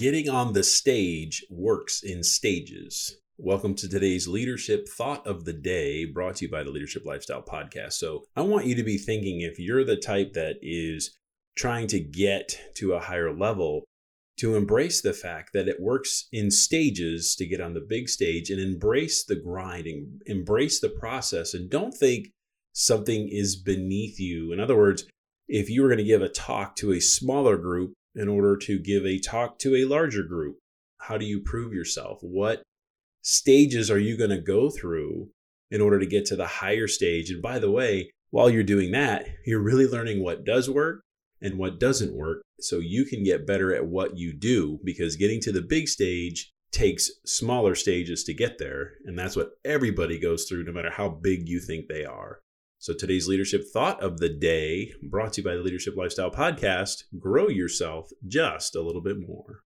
Getting on the stage works in stages. Welcome to today's leadership thought of the day brought to you by the Leadership Lifestyle Podcast. So, I want you to be thinking if you're the type that is trying to get to a higher level, to embrace the fact that it works in stages to get on the big stage and embrace the grind and embrace the process and don't think something is beneath you. In other words, if you were going to give a talk to a smaller group, in order to give a talk to a larger group? How do you prove yourself? What stages are you going to go through in order to get to the higher stage? And by the way, while you're doing that, you're really learning what does work and what doesn't work so you can get better at what you do because getting to the big stage takes smaller stages to get there. And that's what everybody goes through, no matter how big you think they are. So today's leadership thought of the day, brought to you by the Leadership Lifestyle Podcast, grow yourself just a little bit more.